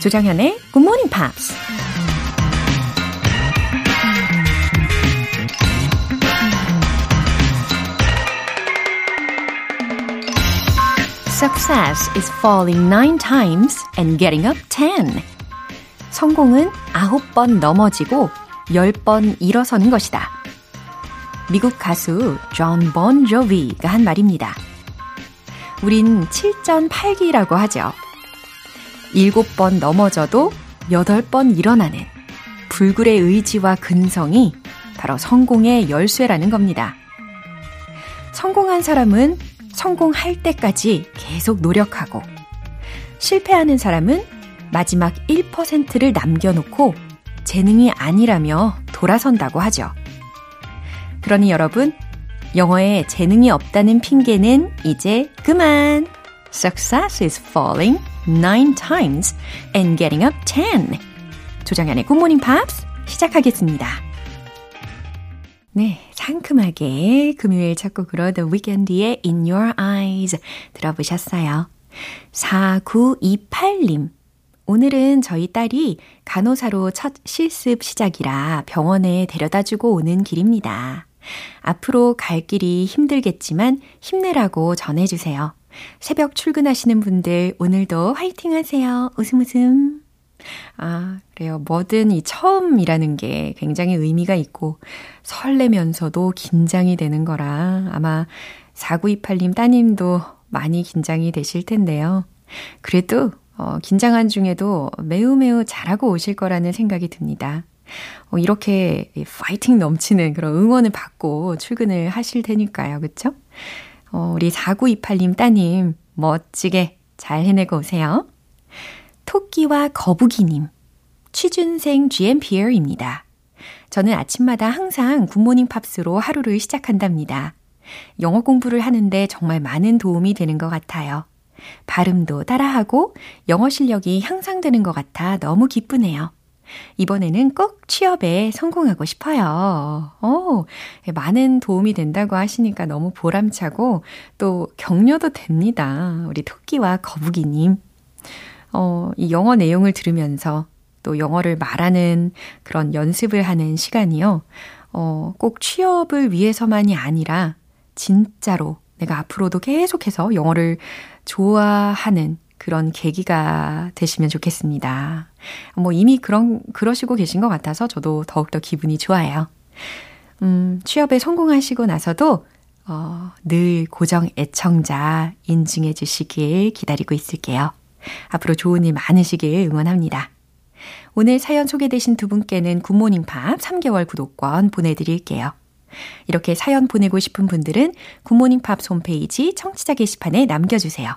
조장현의 Good Morning Pops. Success is falling nine times and getting up ten. 성공은 아홉 번 넘어지고 열 번 일어서는 것이다. 미국 가수 존 본 조비가 한 말입니다. 우린 7전8기라고 하죠. 일곱 번 넘어져도 여덟 번 일어나는 불굴의 의지와 근성이 바로 성공의 열쇠라는 겁니다. 성공한 사람은 성공할 때까지 계속 노력하고 실패하는 사람은 마지막 1%를 남겨놓고 재능이 아니라며 돌아선다고 하죠. 그러니 여러분, 영어에 재능이 없다는 핑계는 이제 그만! Success is falling nine times and getting up ten. 조장현의 Morning Pops 시작하겠습니다. 네, 상큼하게 금요일 첫 곡으로 The Weeknd의 In Your Eyes 들어보셨어요. 4928님. 오늘은 저희 딸이 간호사로 첫 실습 시작이라 병원에 데려다 주고 오는 길입니다. 앞으로 갈 길이 힘들겠지만 힘내라고 전해주세요. 새벽 출근하시는 분들 오늘도 화이팅 하세요. 웃음 웃음. 아, 그래요. 뭐든 이 처음이라는 게 굉장히 의미가 있고 설레면서도 긴장이 되는 거라 아마 4928님 따님도 많이 긴장이 되실 텐데요. 그래도 어, 긴장한 중에도 매우 매우 잘하고 오실 거라는 생각이 듭니다. 어, 이렇게 파이팅 넘치는 그런 응원을 받고 출근을 하실 테니까요. 그쵸? 어, 우리 4928님 따님 멋지게 잘 해내고 오세요. 토끼와 거북이님, 취준생 GMPR입니다. 저는 아침마다 항상 굿모닝 팝스로 하루를 시작한답니다. 영어 공부를 하는데 정말 많은 도움이 되는 것 같아요. 발음도 따라하고 영어 실력이 향상되는 것 같아 너무 기쁘네요. 이번에는 꼭 취업에 성공하고 싶어요. 어, 많은 도움이 된다고 하시니까 너무 보람차고 또 격려도 됩니다. 우리 토끼와 거북이님. 어, 이 영어 내용을 들으면서 또 영어를 말하는 그런 연습을 하는 시간이요. 어, 꼭 취업을 위해서만이 아니라 진짜로 내가 앞으로도 계속해서 영어를 좋아하는 그런 계기가 되시면 좋겠습니다. 뭐 이미 그런, 그러시고 계신 것 같아서 저도 더욱더 기분이 좋아요. 음, 취업에 성공하시고 나서도, 어, 늘 고정 애청자 인증해 주시길 기다리고 있을게요. 앞으로 좋은 일 많으시길 응원합니다. 오늘 사연 소개되신 두 분께는 굿모닝 팝 3개월 구독권 보내드릴게요. 이렇게 사연 보내고 싶은 분들은 굿모닝 팝스 홈페이지 청취자 게시판에 남겨주세요.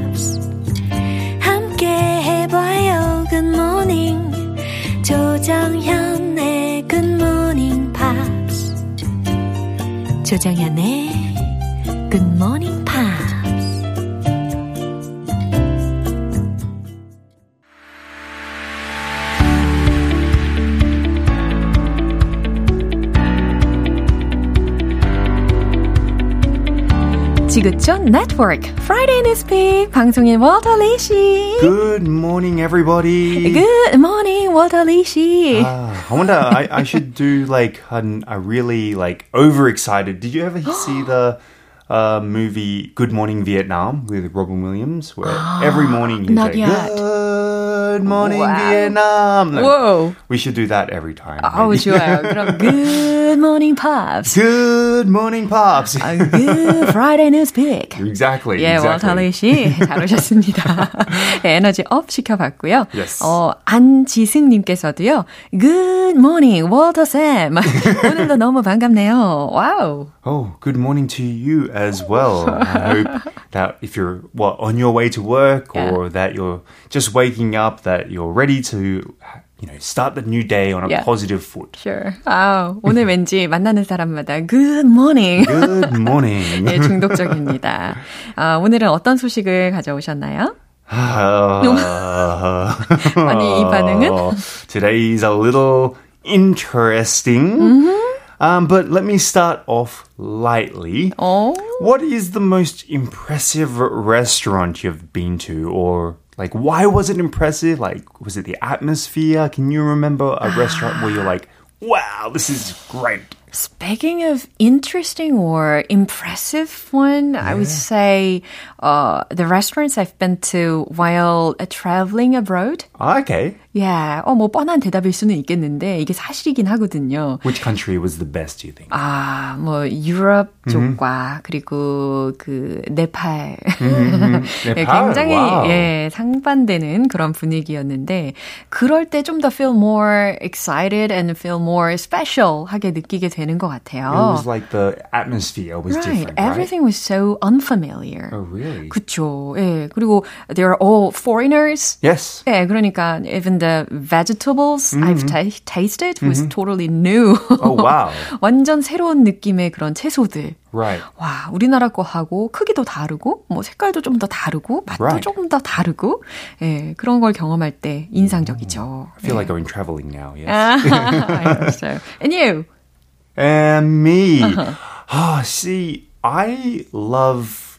조정현의 굿모 지구촌 네트워크 Friday News Pick 방송인 월터 리씨. Good morning, everybody. Good morning, 월터 리씨. Uh, I wonder. I, I should do like an, a really like overexcited. Did you ever see the? Uh, movie Good Morning Vietnam with Robin Williams, where every morning he's Not like, yet. Good morning Wow. Vietnam. Whoa. We should do that every time. 아우 maybe. 좋아요. 그럼 Good Good morning, pops. Good morning, pops. A good Friday news pick. exactly. 예, exactly. 워터리 씨, 잘 오셨습니다. 네, 에너지 업 시켜봤고요. Yes. 어, 안지승님께서도요, Good morning, 워터 쌤. 오늘도 너무 반갑네요. 와우. Oh, good morning to you as well. I hope that if you're what on your way to work or that you're just waking up, that you're ready to, you know, start the new day on a Yeah. positive foot. Sure. 아, 오늘 왠지 만나는 사람마다 Good morning. Good morning. 네, 중독적입니다. 아, 오늘은 어떤 소식을 가져오셨나요? Uh, 아니, 이 반응은? Today's a little interesting. Um, but let me start off lightly. 어? What is the most impressive restaurant you've been to? Or, like, why was it impressive? Like, was it the atmosphere? Can you remember a restaurant where you're like, wow, this is great? Speaking of interesting or impressive one, I would say uh, the restaurants I've been to while uh, traveling abroad. Okay. Yeah, 어, 뭐 뻔한 대답일 수는 있겠는데 이게 사실이긴 하거든요. Which country was the best, do you think? 아, 뭐 유럽 쪽과 그리고 그 네팔. 예, 네팔? 굉장히 와우. 예, 상반되는 그런 분위기였는데 그럴 때 좀 더 feel more excited and feel more special 하게 느끼게 되는 것 같아요. It was like the atmosphere was right. different, right? Everything was so unfamiliar. Oh, really? 그쵸. 예. 그리고 they are all foreigners. Yes. 예, 그러니까 even the vegetables I've ta- tasted was totally new. Oh, wow. 완전 새로운 느낌의 그런 채소들. Right. 와, 우리나라 거하고 크기도 다르고, 뭐 색깔도 좀 더 다르고, 맛도 Right. 조금 더 다르고, 예, 그런 걸 경험할 때 인상적이죠. I feel like going traveling now, yes. I hope so. And you? And me. Ah, see, I love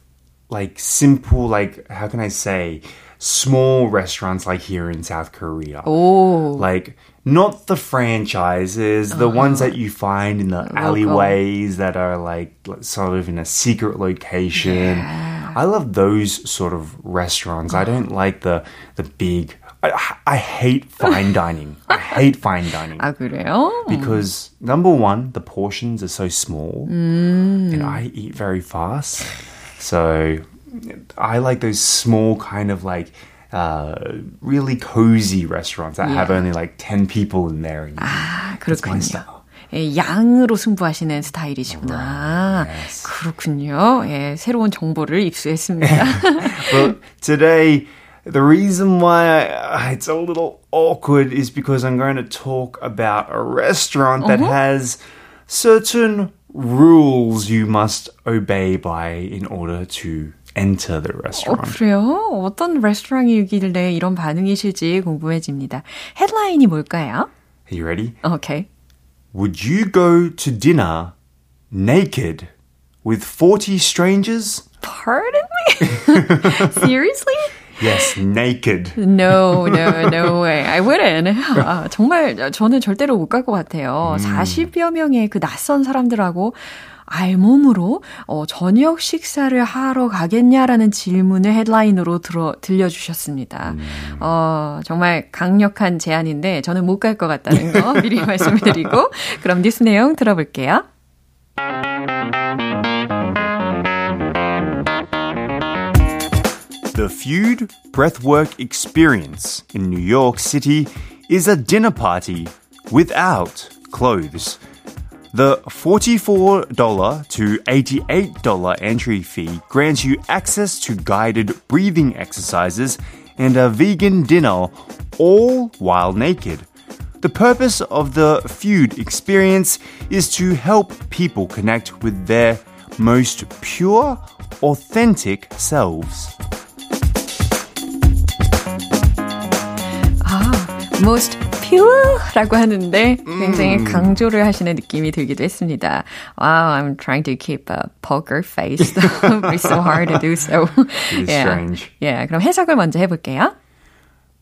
like simple, like, how can I say, small restaurants like here in South Korea. 오, Like, not the franchises, the ones that you find in the alleyways that are like sort of in a secret location. I love those sort of restaurants. I don't like the the big. I, I hate fine dining. I hate fine dining 아, 그래요? because number one, the portions are so small, and I eat very fast. So I like those small kind of like. Uh, really cozy restaurants that have only like 10 people in there. And you- 아, That's my 그렇군요. style. 예, 양으로 승부하시는 스타일이시구나. Yes. 그렇군요. 예, 새로운 정보를 입수했습니다. But today, the reason why I, it's a little awkward is because I'm going to talk about a restaurant that has certain rules you must obey by in order to enter the 어, restaurant. 그래요? 어떤 레스토랑이길래 이런 반응이실지 궁금해집니다. 헤드라인이 뭘까요? Are you ready? 오케이. Would you go to dinner naked with 40 strangers? Pardon me? Seriously? Yes, naked. No, no, no way. I wouldn't. 아, 정말 저는 절대로 못 갈 것 같아요. 40여 명의 그 낯선 사람들하고 알몸으로 어, 저녁 식사를 하러 가겠냐라는 질문을 헤드라인으로 들어, 들려주셨습니다. 어, 정말 강력한 제안인데 저는 못 갈 것 같다는 거 미리 말씀을 드리고 그럼 뉴스 내용 들어볼게요. The Feud Breathwork Experience in New York City is a dinner party without clothes. The $44 to $88 entry fee grants you access to guided breathing exercises and a vegan dinner, all while naked. The purpose of the Feud experience is to help people connect with their most pure, authentic selves. Ah, most 라고 하는데 굉장히 강조를 하시는 느낌이 들기도 했습니다. Wow, I'm trying to keep a poker face. It's so hard to do so. It is strange. 예, 그럼 해석을 먼저 해볼게요.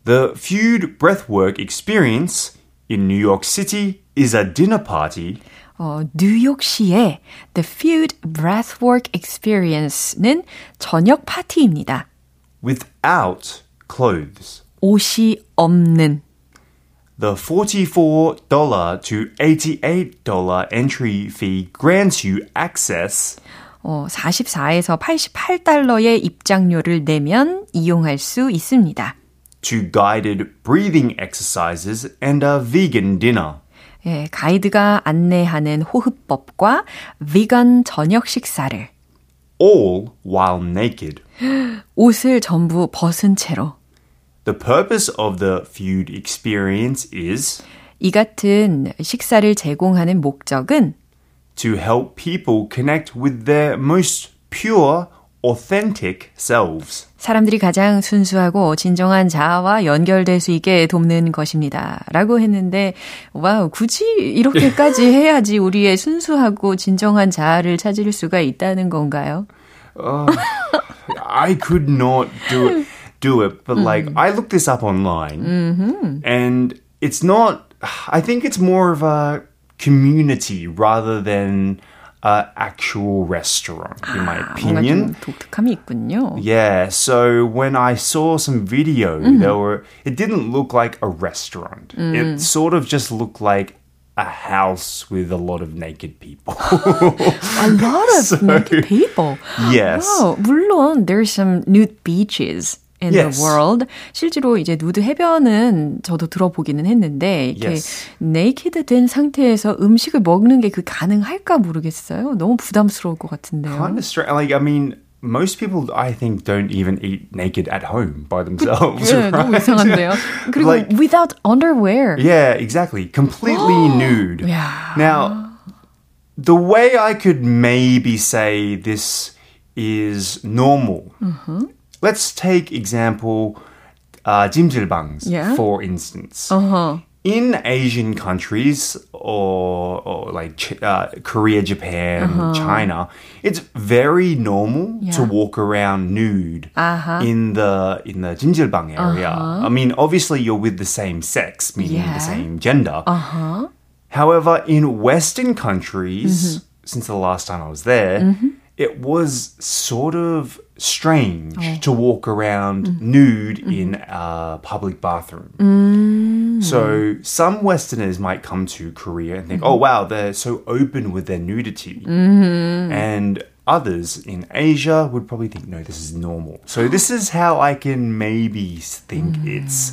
The Feud Breathwork experience in New York City is a dinner party 어, 뉴욕시의 The Feud Breathwork Experience는 저녁 파티입니다. without clothes. 옷이 없는 The $44 to $88 entry fee grants you access 어, 44에서 88달러의 입장료를 내면 이용할 수 있습니다. to guided breathing exercises and a vegan dinner. 예, 가이드가 안내하는 호흡법과 비건 저녁 식사를 all while naked. 옷을 전부 벗은 채로 The purpose of the food experience is 이 같은 식사를 제공하는 목적은 to help people connect with their most pure, authentic selves. 사람들이 가장 순수하고 진정한 자아와 연결될 수 있게 돕는 것입니다. 라고 했는데, 와우, 굳이 이렇게까지 해야지 우리의 순수하고 진정한 자아를 찾을 수가 있다는 건가요? I could not do it, do it, but like I looked this up online, and it's not. I think it's more of a community rather than an actual restaurant, in my 뭔가 opinion. 좀 독특함이 있군요. Yeah, so when I saw some video, there were it didn't look like a restaurant. It sort of just looked like a house with a lot of naked people. A lot of naked people. Yes. Wow, 물론 there's some nude beaches In Yes. the world. 실제로 이제 누드 해변은 저도 들어보기는 했는데 이렇게 Yes. 네이키드 된 상태에서 음식을 먹는 게 그 가능할까 모르겠어요. 너무 부담스러울 것 같은데요. kind of strange. Like, I mean, most people, I think, don't even eat naked at home by themselves. 예, 너무 right? 이상한데요. 그리고 Like- without underwear. Yeah, exactly. Completely nude. 야. Now, the way I could maybe say this is normal. Mm-hmm. Let's take example uh, jimjilbangs, Yeah. for instance. Uh-huh. In Asian countries or, or like uh, Korea, Japan, China, it's very normal to Uh-huh. Walk around nude Uh-huh. in the in the jimjilbang area. I mean, obviously you're with the same sex, meaning Yeah. the same gender. Uh-huh. However, in Western countries, Mm-hmm. since the last time I was there, it was sort of strange Oh. to walk around Mm-hmm. nude in a public bathroom. Mm. So some Westerners might come to Korea and think, Mm-hmm. oh, wow, they're so open with their nudity. Mm-hmm. And others in Asia would probably think, no, this is normal. So this is how I can maybe think Mm. it's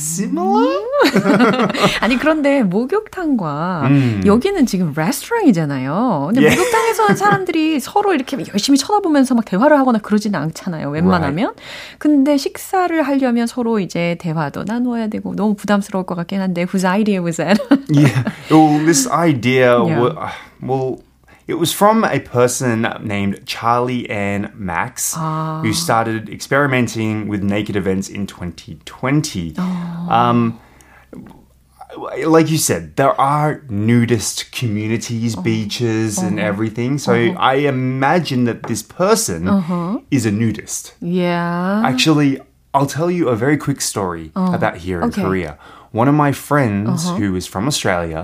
similar. 아니 그런데 목욕탕과 음. 여기는 지금 레스토랑이잖아요. 근데 예. 목욕탕에서는 사람들이 서로 이렇게 열심히 쳐다보면서 막 대화를 하거나 그러지는 않잖아요. 웬만하면. 근데 식사를 하려면 서로 이제 대화도 나누어야 되고 너무 부담스러울 것 같긴 한데 whose idea was that? yeah. Well, this idea, Yeah. wa- well, it was from a person named Charlie Ann Max, who ah. started experimenting with naked events in 2020. Um, like you said, there are nudist communities, oh. beaches, and uh-huh. everything. So uh-huh. I imagine that this person uh-huh. is a nudist. yeah. Actually, I'll tell you a very quick story oh. about here in okay. Korea. One of my friends who is from Australia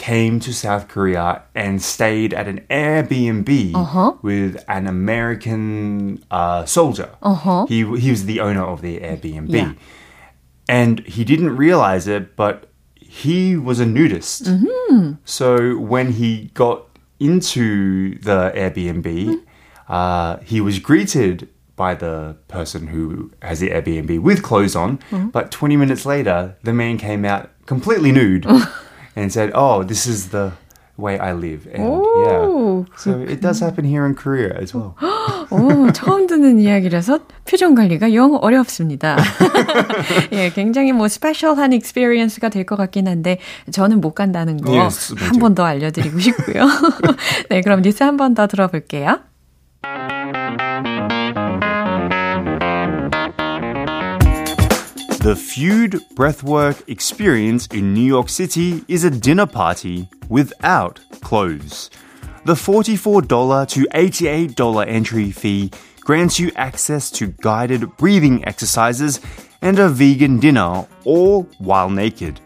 came to South Korea and stayed at an Airbnb uh-huh. with an American uh, soldier. Uh-huh. He, he was the owner of the Airbnb. Yeah. And he didn't realize it, but he was a nudist. Mm-hmm. So when he got into the Airbnb, mm-hmm. uh, he was greeted by the person who has the Airbnb with clothes on. Mm-hmm. But 20 minutes later, the man came out completely nude and said, Oh, this is the way I live. And Oh, yeah. So it does happen here in Korea as well. 오, 처음 듣는 이야기라서 표정 관리가 영 어렵습니다. 예, 굉장히 뭐 스페셜한 익스피리언스가 될 것 같긴 한데 저는 못 간다는 거 한. 번 더 알려드리고 싶고요. 네, 그럼 뉴스 한 번 더 들어볼게요. The Feud Breathwork experience in New York City is a dinner party without clothes. The $44 to $88 entry fee grants you access to guided breathing exercises and a vegan dinner, all while naked.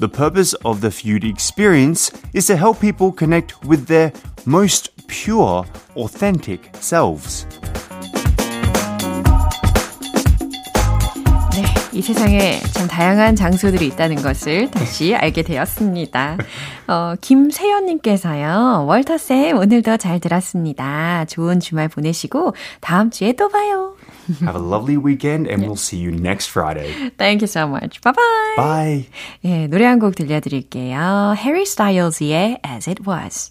The purpose of the Feud experience is to help people connect with their most pure, authentic selves. 이 세상에 참 다양한 장소들이 있다는 것을 다시 알게 되었습니다. 어, 김세연님께서요, 월터쌤, 오늘도 잘 들었습니다. 좋은 주말 보내시고, 다음 주에 또 봐요. Have a lovely weekend and we'll see you next Friday. Thank you so much. Bye bye. Bye. 예, 노래 한 곡 들려드릴게요. Harry Styles의 As It Was.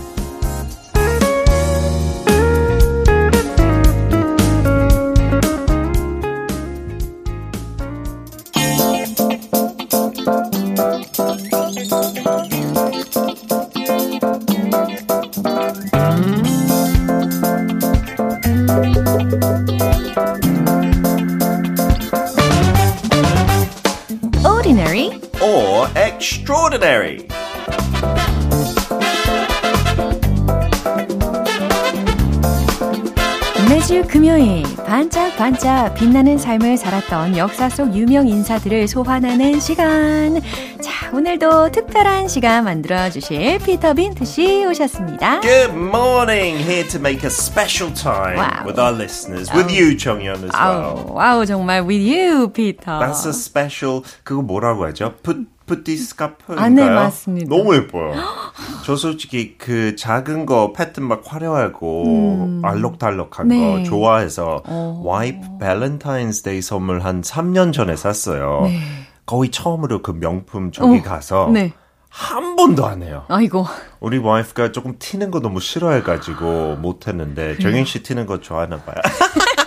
Extraordinary. 매주 금요일 반짝반짝 빛나는 삶을 살았던 역사 속 유명 인사들을 소환하는 시간. 자, 오늘도 특별한 시간 만들어 주실 피터 빈트 씨 오셨습니다. Good morning. Here to make a special time Wow. with our listeners, with you, 정연, as well. Wow 정말 with you, 피터. That's a special. 그거 뭐라고 하죠? 쁘 쁘띠 스카프인가요? 아, 네, 맞습니다. 너무 예뻐요. 저 솔직히 그 작은 거 패턴 막 화려하고 알록달록한 음. 네. 거 좋아해서 와이프 Valentine's Day 선물 한 3년 전에 샀어요. 거의 처음으로 그 명품 저기 어, 가서 네. 한 번도 안 해요. 아이고. 우리 와이프가 조금 튀는 거 너무 싫어해가지고 못 했는데 정현 씨 튀는 거 좋아하나 봐요.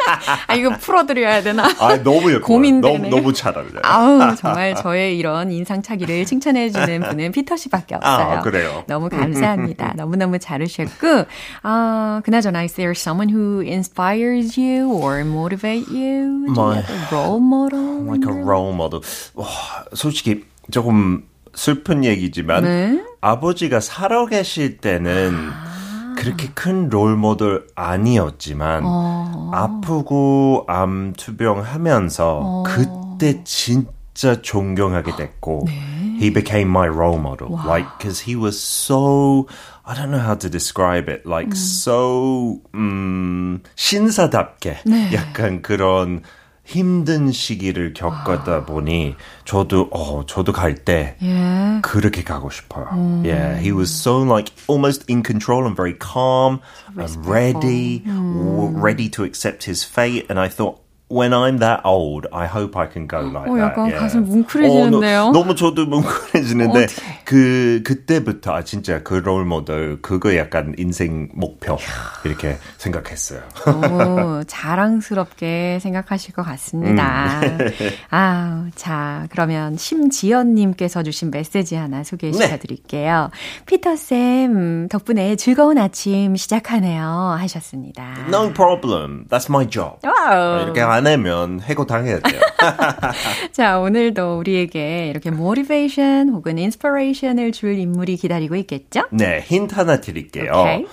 아, 이거 풀어드려야 되나? 아 너무 예뻐요. 고민되네. 너무 너무 잘 어울려요. 아우, 정말 저의 이런 인상차기를 칭찬해주는 분은 피터 씨밖에 없어요. 아, 그래요? 너무 감사합니다. 너무너무 잘하셨고, 아, 그나저나, is there someone who inspires you or motivate you? My- a role model? like a role model. 와, 솔직히 조금 슬픈 얘기지만 네. 아버지가 살아 계실 때는 그렇게 큰 롤 모델 아니었지만 어. 아프고 암 투병하면서 그때 진짜 존경하게 됐고 he became my role model like because he was so I don't know how to describe it like so 음, 신사답게 약간 그런 힘든 시기를 겪었다 보니 저도 어 저도 갈 때 예. 그렇게 가고 싶어요. Yeah, he was so like almost in control and very calm and ready, w- ready to accept his fate. And I thought, when I'm that old, I hope I can go like 어, that. 약간 yeah. 가슴 뭉클해지는데요? 어, 너, 너무 저도 뭉클해지는데 어떡해. 그 그때부터 아 진짜 그 롤 모델 그거 약간 인생 목표 이렇게 생각했어요. 너무 자랑스럽게 생각하실 것 같습니다. 아, 자, 그러면 심지연님께서 주신 메시지 하나 소개시켜 드릴게요. 피터 쌤, 덕분에 즐거운 아침 시작하네요. 하셨습니다. No problem. That's my job. Wow. 이렇게 안 하면 해고 당해야 돼요. 자, 오늘도 우리에게 이렇게 motivation 혹은 inspiration을 줄 인물이 기다리고 있겠죠? 네, 힌트 하나 드릴게요. 오케이.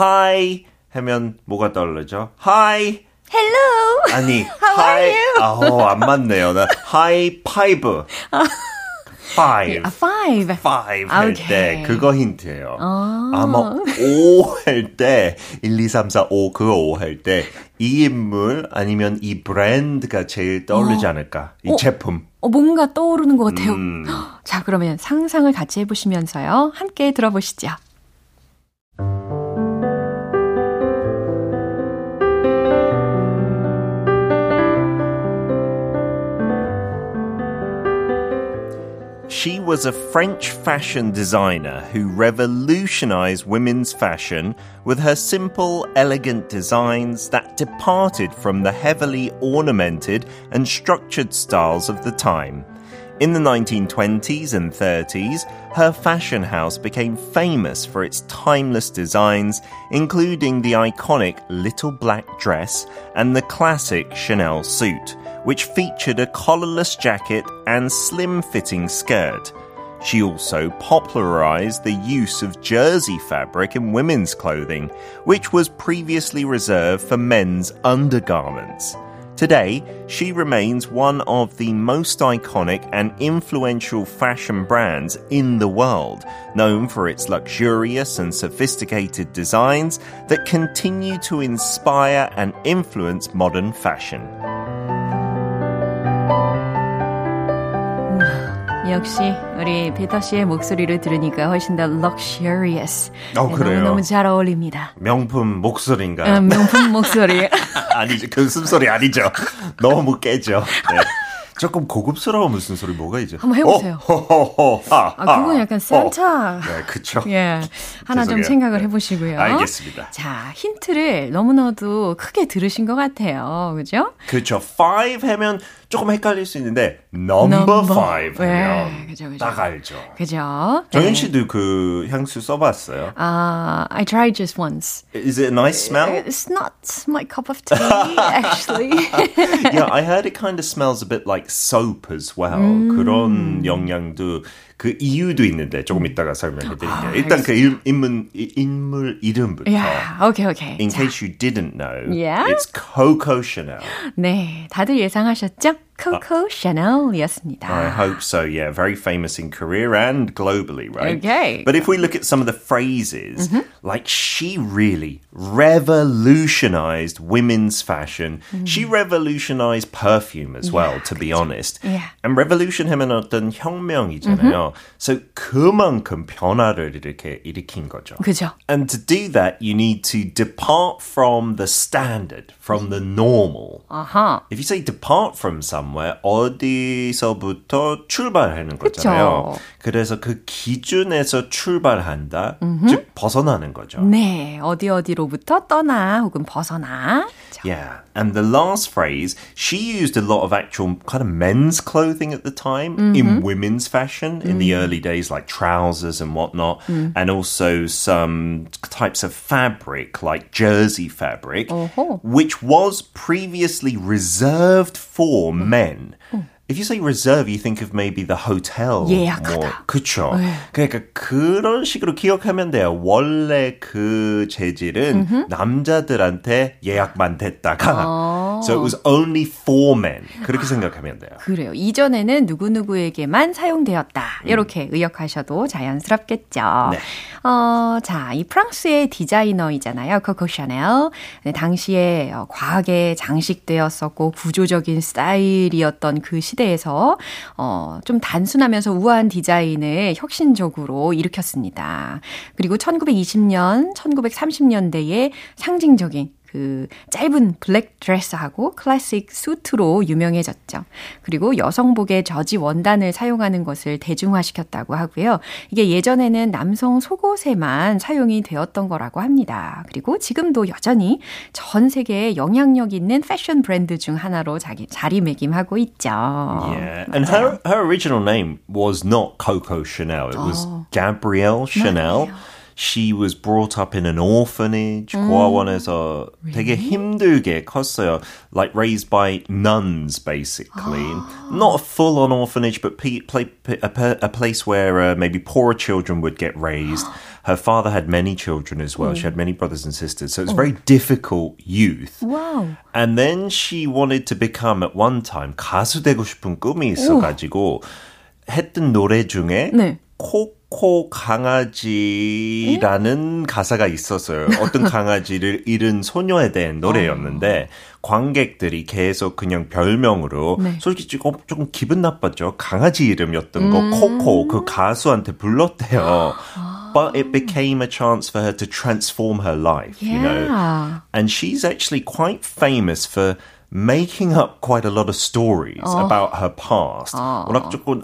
Hi 하면 뭐가 떠오르죠? Hi Hello! 아니 How hi are you? 아, 어, 안 맞네요. 나 hi five five 아, five. five 할. 때 그거 힌트예요. 아. 아마 오할때 1, 2, 3, 4, 5 그거 5 할 때 이 인물 아니면 이 브랜드가 제일 떠오르지 않을까? 이 어. 제품. 어, 뭔가 떠오르는 것 같아요. 음. 자, 그러면 상상을 같이 해보시면서요. 함께 들어보시죠. She was a French fashion designer who revolutionized women's fashion with her simple, elegant designs that departed from the heavily ornamented and structured styles of the time. In the 1920s and 30s, her fashion house became famous for its timeless designs, including the iconic little black dress and the classic Chanel suit, which featured a collarless jacket and slim fitting skirt. She also popularized the use of jersey fabric in women's clothing, which was previously reserved for men's undergarments. Today, she remains one of the most iconic and influential fashion brands in the world, known for its luxurious and sophisticated designs that continue to inspire and influence modern fashion. 역시 우리 피터 씨의 목소리를 들으니까 훨씬 더 luxurious. 어, 그래요? 너무 잘 어울립니다. 명품 목소리인가요? 음, 명품 목소리. 아니죠. 그 숨소리 아니죠. 너무 깨죠. 네. 조금 고급스러운 무슨 소리 뭐가 있죠? 한번 해보세요. 어, 호호호, 하, 아, 그건 하, 약간 어. 산타. 네, 그쵸. 예. 하나 좀 죄송해요. 생각을 네. 해보시고요. 알겠습니다. 자, 힌트를 너무나도 크게 들으신 것 같아요. 그죠? 그쵸. five 하면 조금 헷갈릴 수 있는데 number five 네, 하면 그죠, 그죠. 딱 알죠. 그죠? 정현 네. 씨도 그 향수 써봤어요? 아, I tried just once. Is it a nice smell? It's not my cup of tea, actually. yeah, I heard it kind of smells a bit like soap as well. 음. 그런 영향도 그 이유도 있는데 조금 이따가 설명해 드릴게요. 아, 일단 그 일, 인물 이- 인물 이름부터. yeah, okay, okay. In 자, case you didn't know, Yeah? it's Coco Chanel. 네, 다들 예상하셨죠? Coco Chanel이었습니다. I hope so. Yeah, very famous in Korea and globally, right? Okay. But if we look at some of the phrases, Mm-hmm. like she really revolutionized women's fashion. She revolutionized perfume as well, to be honest. Mm. Yeah. Mm-hmm. And revolution 하면 어떤 혁명이잖아요. So 그만큼 변화를 이렇게 일으킨 거죠. 그죠? And to do that, you need to depart from the standard, from the normal. 아하. If you say depart from somewhere, 어디서부터 출발하는 거잖아요. 그래서 그 기준에서 출발한다, 즉 벗어나는 거죠. 네, 어디 어디로부터 떠나 혹은 벗어나. 자, Yeah. And the last phrase, she used a lot of actual kind of men's clothing at the time in mm-hmm. women's fashion in the mm. early days, like trousers and whatnot, mm. and also some types of fabric, like jersey fabric, 어허. which was previously reserved for oh. men. Oh. If you say reserve, you think of maybe the hotel. 예약하다. more. 그쵸. 그러니까 그런 식으로 기억하면 돼요. 원래 그 재질은 남자들한테 예약만 됐다가 so it was only for men. 그렇게 생각하면 돼요. 그래요. 이전에는 누구누구에게만 사용되었다. 이렇게 의역하셔도 자연스럽겠죠. 네. 어, 자, 이 프랑스의 디자이너이잖아요. 코코 샤넬. 네, 당시에 어, 과하게 장식되었었고 구조적인 스타일이었던 그 시대에서 어, 좀 단순하면서 우아한 디자인을 혁신적으로 일으켰습니다. 그리고 1920년, 1930년대에 상징적인 그 짧은 블랙 드레스하고 클래식 수트로 유명해졌죠. 그리고 여성복의 저지 원단을 사용하는 것을 대중화시켰다고 하고요. 이게 예전에는 남성 속옷에만 사용이 되었던 거라고 합니다. 그리고 지금도 여전히 전 세계에 영향력 있는 패션 브랜드 중 하나로 자기 자리매김하고 있죠. Yeah, and her her original name was not Coco Chanel. It was Gabrielle Chanel. She was brought up in an orphanage. 고아원에서 되게 힘들게 컸어요. Like raised by nuns, basically. Not a full-on orphanage, but pe- play, a, pe- a place where uh, maybe poorer children would get raised. Her father had many children as well. She had many brothers and sisters. So it's very difficult youth. 와우. And then she wanted to become at one time 가수 되고 싶은 꿈이 있어가지고 했던 노래 중에 네. 코코 강아지라는 가사가 있었어요. 어떤 강아지를 잃은 소녀에 대한 노래였는데 관객들이 계속 그냥 별명으로 네. 솔직히 조금, 조금 기분 나빴죠. 강아지 이름이었던 거 코코 그 가수한테 불렀대요. But it became a chance for her to transform her life, you know. Yeah. And she's actually quite famous for making up quite a lot of stories about her past. 워낙 조금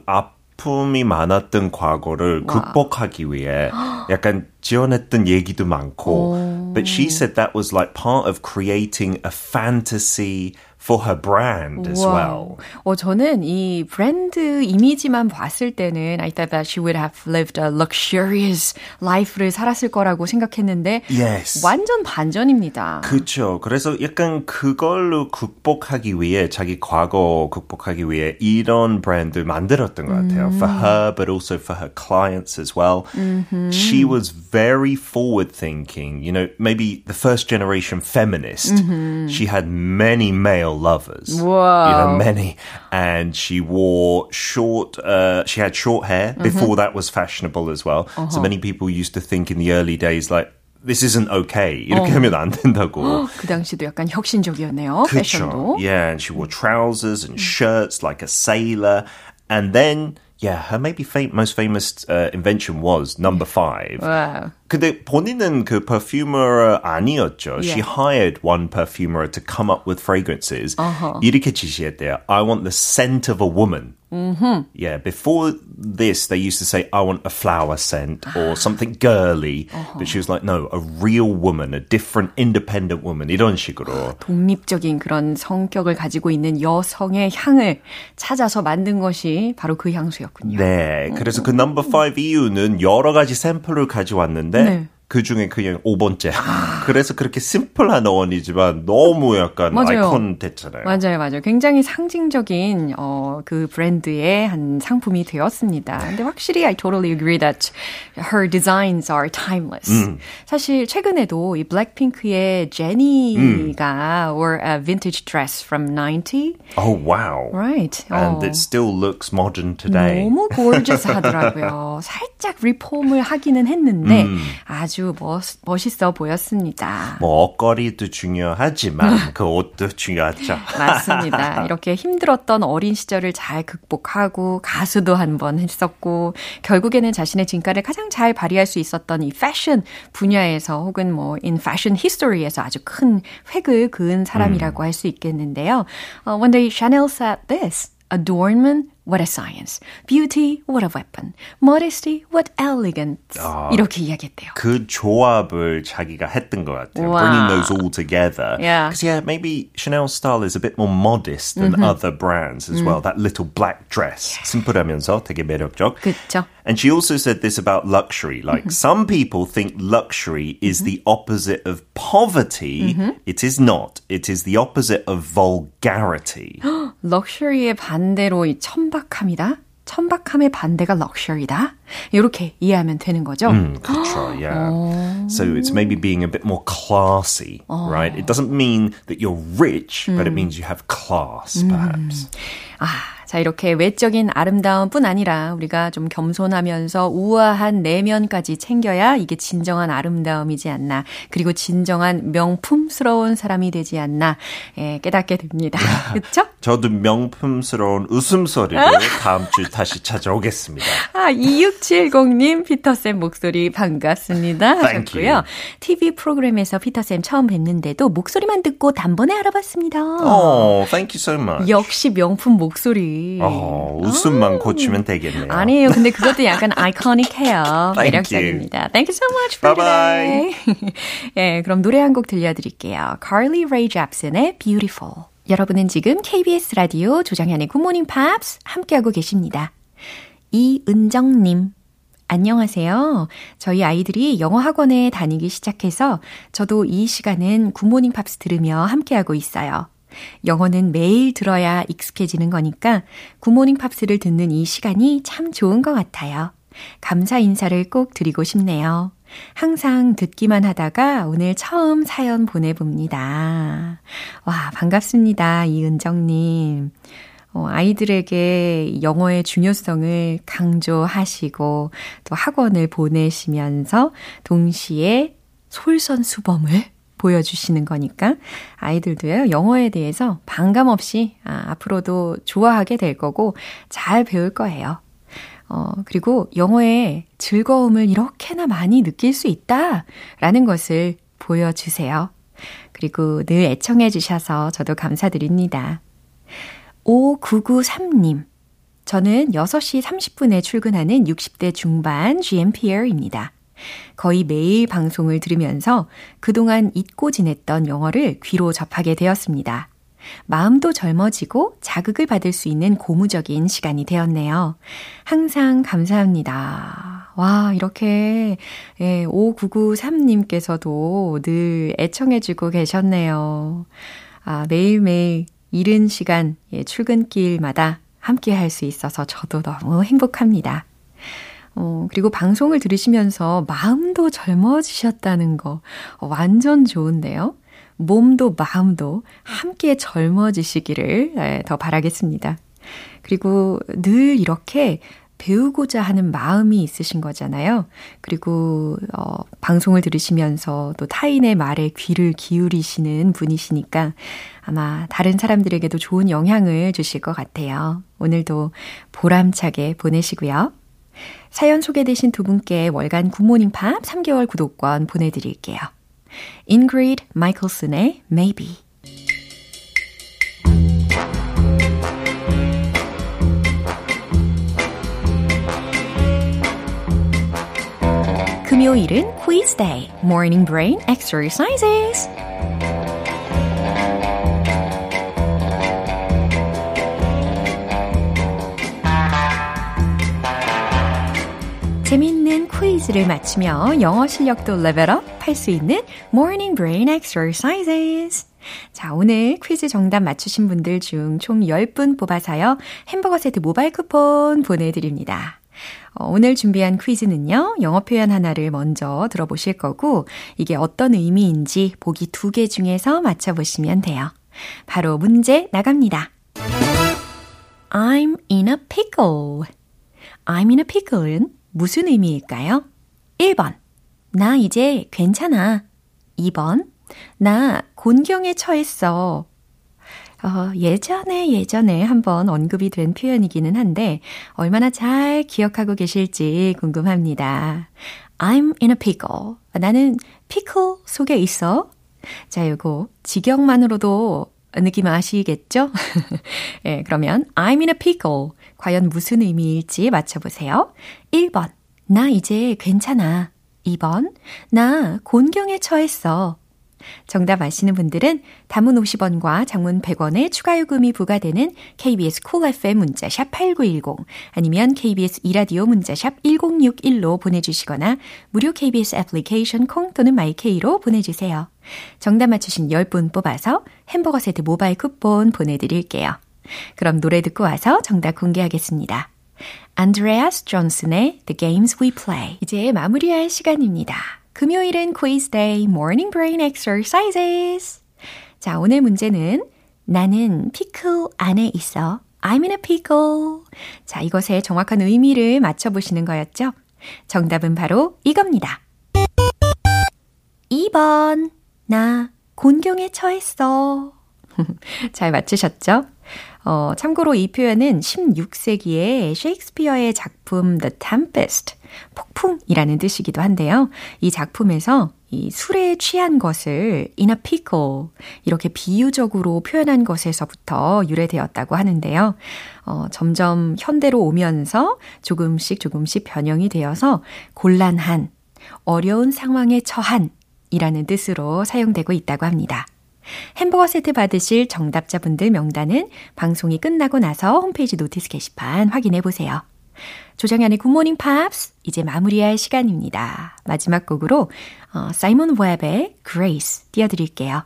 아픔이 많았던 과거를 극복하기 위해 약간 지원했던 얘기도 많고. But she said that was like part of creating a fantasy for her brand as well. 어, 저는 이 브랜드 이미지만 봤을 때는 I thought that she would have lived a luxurious life를 살았을 거라고 생각했는데 Yes. 완전 반전입니다. 그렇죠. 그래서 약간 그걸로 극복하기 위해 자기 과거 극복하기 위해 이런 브랜드 만들었던 것 같아요. For her, but also for her clients as well. She was very forward thinking. You know, maybe the first generation feminist. She had many male male lovers. Whoa. You know, many. And she wore short, uh, she had short hair. Before that was fashionable as well. So many people used to think in the early days, like, this isn't okay. 이렇게 하면 안 된다고. 그 당시도 약간 혁신적이었네요. 패션도. Yeah, and she wore trousers and shirts like a sailor. And then, yeah, her maybe fam- most famous uh, invention was number five. Wow. 근데 본인은 그 perfumer 아니었죠. She Yeah. hired one perfumer to come up with fragrances. 이렇게 지시했대요. I want the scent of a woman. Mm-hmm. Yeah, before this, they used to say, I want a flower scent or something girly. But she was like, no, a real woman, a different, independent woman. 이런 식으로. 독립적인 그런 성격을 가지고 있는 여성의 향을 찾아서 만든 것이 바로 그 향수였군요. 네, 그래서 그 넘버 5 이유는 여러 가지 샘플을 가져왔는데 네. 그 중에 그냥 5번째. 그래서 그렇게 심플한 어원이지만 너무 약간 맞아요. 아이콘 됐잖아요. 맞아요, 맞아요. 굉장히 상징적인 어, 그 브랜드의 한 상품이 되었습니다. 근데 확실히 I totally agree that her designs are timeless. 사실 최근에도 이 블랙핑크의 제니가 wore a vintage dress from 90. Oh wow. Right. And 어. it still looks modern today. 너무 gorgeous 하더라고요. 살짝 리폼을 하기는 했는데 아주 멋, 멋있어 보였습니다. 뭐 옷걸이도 중요하지만 그 옷도 중요하죠. 맞습니다. 이렇게 힘들었던 어린 시절을 잘 극복하고 가수도 한 번 했었고 결국에는 자신의 진가를 가장 잘 발휘할 수 있었던 이 패션 분야에서 혹은 뭐 in fashion history에서 아주 큰 획을 그은 사람이라고 할수 있겠는데요. Uh, one day Chanel said this. Adornment, what a science. Beauty, what a weapon. Modesty, what elegance. 이렇게 이야기했대요. 그 조합을 자기가 했던 것 같아요. Wow. Bringing those all together. Yeah. Because yeah, maybe Chanel's style is a bit more modest than other brands as well. That little black dress. 심플하면서 되게 매력적. 그쵸. And she also said this about luxury. Like some people think luxury is the opposite of poverty. It is not. It is the opposite of vulgarity. 럭셔리의 반대로 이 천박함이다. 천박함의 반대가 럭셔리다. 이렇게 이해하면 되는 거죠. Mm, 그렇죠, yeah. So it's maybe being a bit more classy, right? It doesn't mean that you're rich, but it means you have class, perhaps. 아, 자, 이렇게 외적인 아름다움뿐 아니라 우리가 좀 겸손하면서 우아한 내면까지 챙겨야 이게 진정한 아름다움이지 않나. 그리고 진정한 명품스러운 사람이 되지 않나. 예, 깨닫게 됩니다. 그쵸? 저도 명품스러운 웃음소리로 다음 주 다시 찾아오겠습니다. 아, 2670님, 피터쌤 목소리 반갑습니다. 하셨고요. TV 프로그램에서 피터쌤 처음 뵀는데도 목소리만 듣고 단번에 알아봤습니다. Oh, thank you so much. 역시 명품 목소리. 어, 웃음만 고치면 되겠네요. 아니에요. 근데 그것도 약간 아이코닉해요. 매력적입니다. Thank you so much for Bye-bye. today. 예, 그럼 노래 한 곡 들려드릴게요. Carly Rae Jepsen의 Beautiful. 여러분은 지금 KBS 라디오 조장현의 굿모닝 팝스 함께하고 계십니다. 이은정님. 안녕하세요. 저희 아이들이 영어 학원에 다니기 시작해서 저도 이 시간은 굿모닝 팝스 들으며 함께하고 있어요. 영어는 매일 들어야 익숙해지는 거니까 굿모닝 팝스를 듣는 이 시간이 참 좋은 것 같아요. 감사 인사를 꼭 드리고 싶네요. 항상 듣기만 하다가 오늘 처음 사연 보내봅니다. 와, 반갑습니다. 이은정님. 어, 아이들에게 영어의 중요성을 강조하시고 또 학원을 보내시면서 동시에 솔선수범을 보여주시는 거니까 아이들도요, 영어에 대해서 반감 없이 아, 앞으로도 좋아하게 될 거고 잘 배울 거예요. 어, 그리고 영어의 즐거움을 이렇게나 많이 느낄 수 있다 라는 것을 보여주세요. 그리고 늘 애청해 주셔서 저도 감사드립니다. 5993님. 저는 6시 30분에 출근하는 60대 중반 GMPR입니다. 거의 매일 방송을 들으면서 그동안 잊고 지냈던 영어를 귀로 접하게 되었습니다. 마음도 젊어지고 자극을 받을 수 있는 고무적인 시간이 되었네요. 항상 감사합니다. 와, 이렇게, 예, 5993님께서도 늘 애청해주고 계셨네요. 아, 매일매일 이른 시간, 예, 출근길마다 함께 할 수 있어서 저도 너무 행복합니다. 어, 그리고 방송을 들으시면서 마음도 젊어지셨다는 거 어, 완전 좋은데요. 몸도 마음도 함께 젊어지시기를 더 바라겠습니다. 그리고 늘 이렇게 배우고자 하는 마음이 있으신 거잖아요. 그리고 어, 방송을 들으시면서 또 타인의 말에 귀를 기울이시는 분이시니까 아마 다른 사람들에게도 좋은 영향을 주실 것 같아요. 오늘도 보람차게 보내시고요. 사연 소개되신 두 분께 월간 굿모닝 팝 3개월 구독권 보내드릴게요. Ingrid Michaelson의 Maybe 금요일은 quiz day, morning brain exercises. 재밌는 퀴즈를 맞추며 영어 실력도 레벨업 할 수 있는 morning brain exercises. 자, 오늘 퀴즈 정답 맞추신 분들 중 총 10분 뽑아서요. 햄버거 세트 모바일 쿠폰 보내드립니다. 어, 오늘 준비한 퀴즈는요, 영어 표현 하나를 먼저 들어보실 거고, 이게 어떤 의미인지 보기 두 개 중에서 맞춰보시면 돼요. 바로 문제 나갑니다. I'm in a pickle. I'm in a pickle은 무슨 의미일까요? 1번. 나 이제 괜찮아. 2번. 나 곤경에 처했어. 어, 예전에 예전에 한번 언급이 된 표현이기는 한데 얼마나 잘 기억하고 계실지 궁금합니다. I'm in a pickle. 나는 피클 속에 있어. 자, 요거 직역만으로도 느낌 아시겠죠? 예, 네, 그러면 I'm in a pickle. 과연 무슨 의미일지 맞춰보세요. 1번. 나 이제 괜찮아. 2번. 나 곤경에 처했어. 정답 아시는 분들은 단문 50원과 장문 100원의 추가 요금이 부과되는 KBS Cool FM 문자샵 8910 아니면 KBS 이라디오 문자샵 1061로 보내주시거나 무료 KBS 애플리케이션 콩 또는 마이케이로 보내주세요. 정답 맞추신 10분 뽑아서 햄버거 세트 모바일 쿠폰 보내드릴게요. 그럼 노래 듣고 와서 정답 공개하겠습니다. 안드레아스 존슨의 The Games We Play 이제 마무리할 시간입니다. 금요일은 quiz day, morning brain exercises. 자, 오늘 문제는 나는 피클 안에 있어. I'm in a pickle. 자, 이것의 정확한 의미를 맞춰보시는 거였죠? 정답은 바로 이겁니다. 2번. 나 곤경에 처했어. 잘 맞추셨죠? 어, 참고로 이 표현은 16세기의 셰익스피어의 작품 The Tempest, 폭풍이라는 뜻이기도 한데요. 이 작품에서 이 술에 취한 것을 in a pickle 이렇게 비유적으로 표현한 것에서부터 유래되었다고 하는데요. 어, 점점 현대로 오면서 조금씩 조금씩 변형이 되어서 곤란한, 어려운 상황에 처한 이라는 뜻으로 사용되고 있다고 합니다. 햄버거 세트 받으실 정답자분들 명단은 방송이 끝나고 나서 홈페이지 notice 게시판 확인해 보세요. 조정현의 굿모닝 팝스 이제 마무리할 시간입니다. 마지막 곡으로 어, 사이먼 웹의 Grace 띄워드릴게요.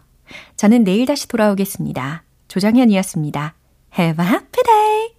저는 내일 다시 돌아오겠습니다. 조정현이었습니다. Have a happy day!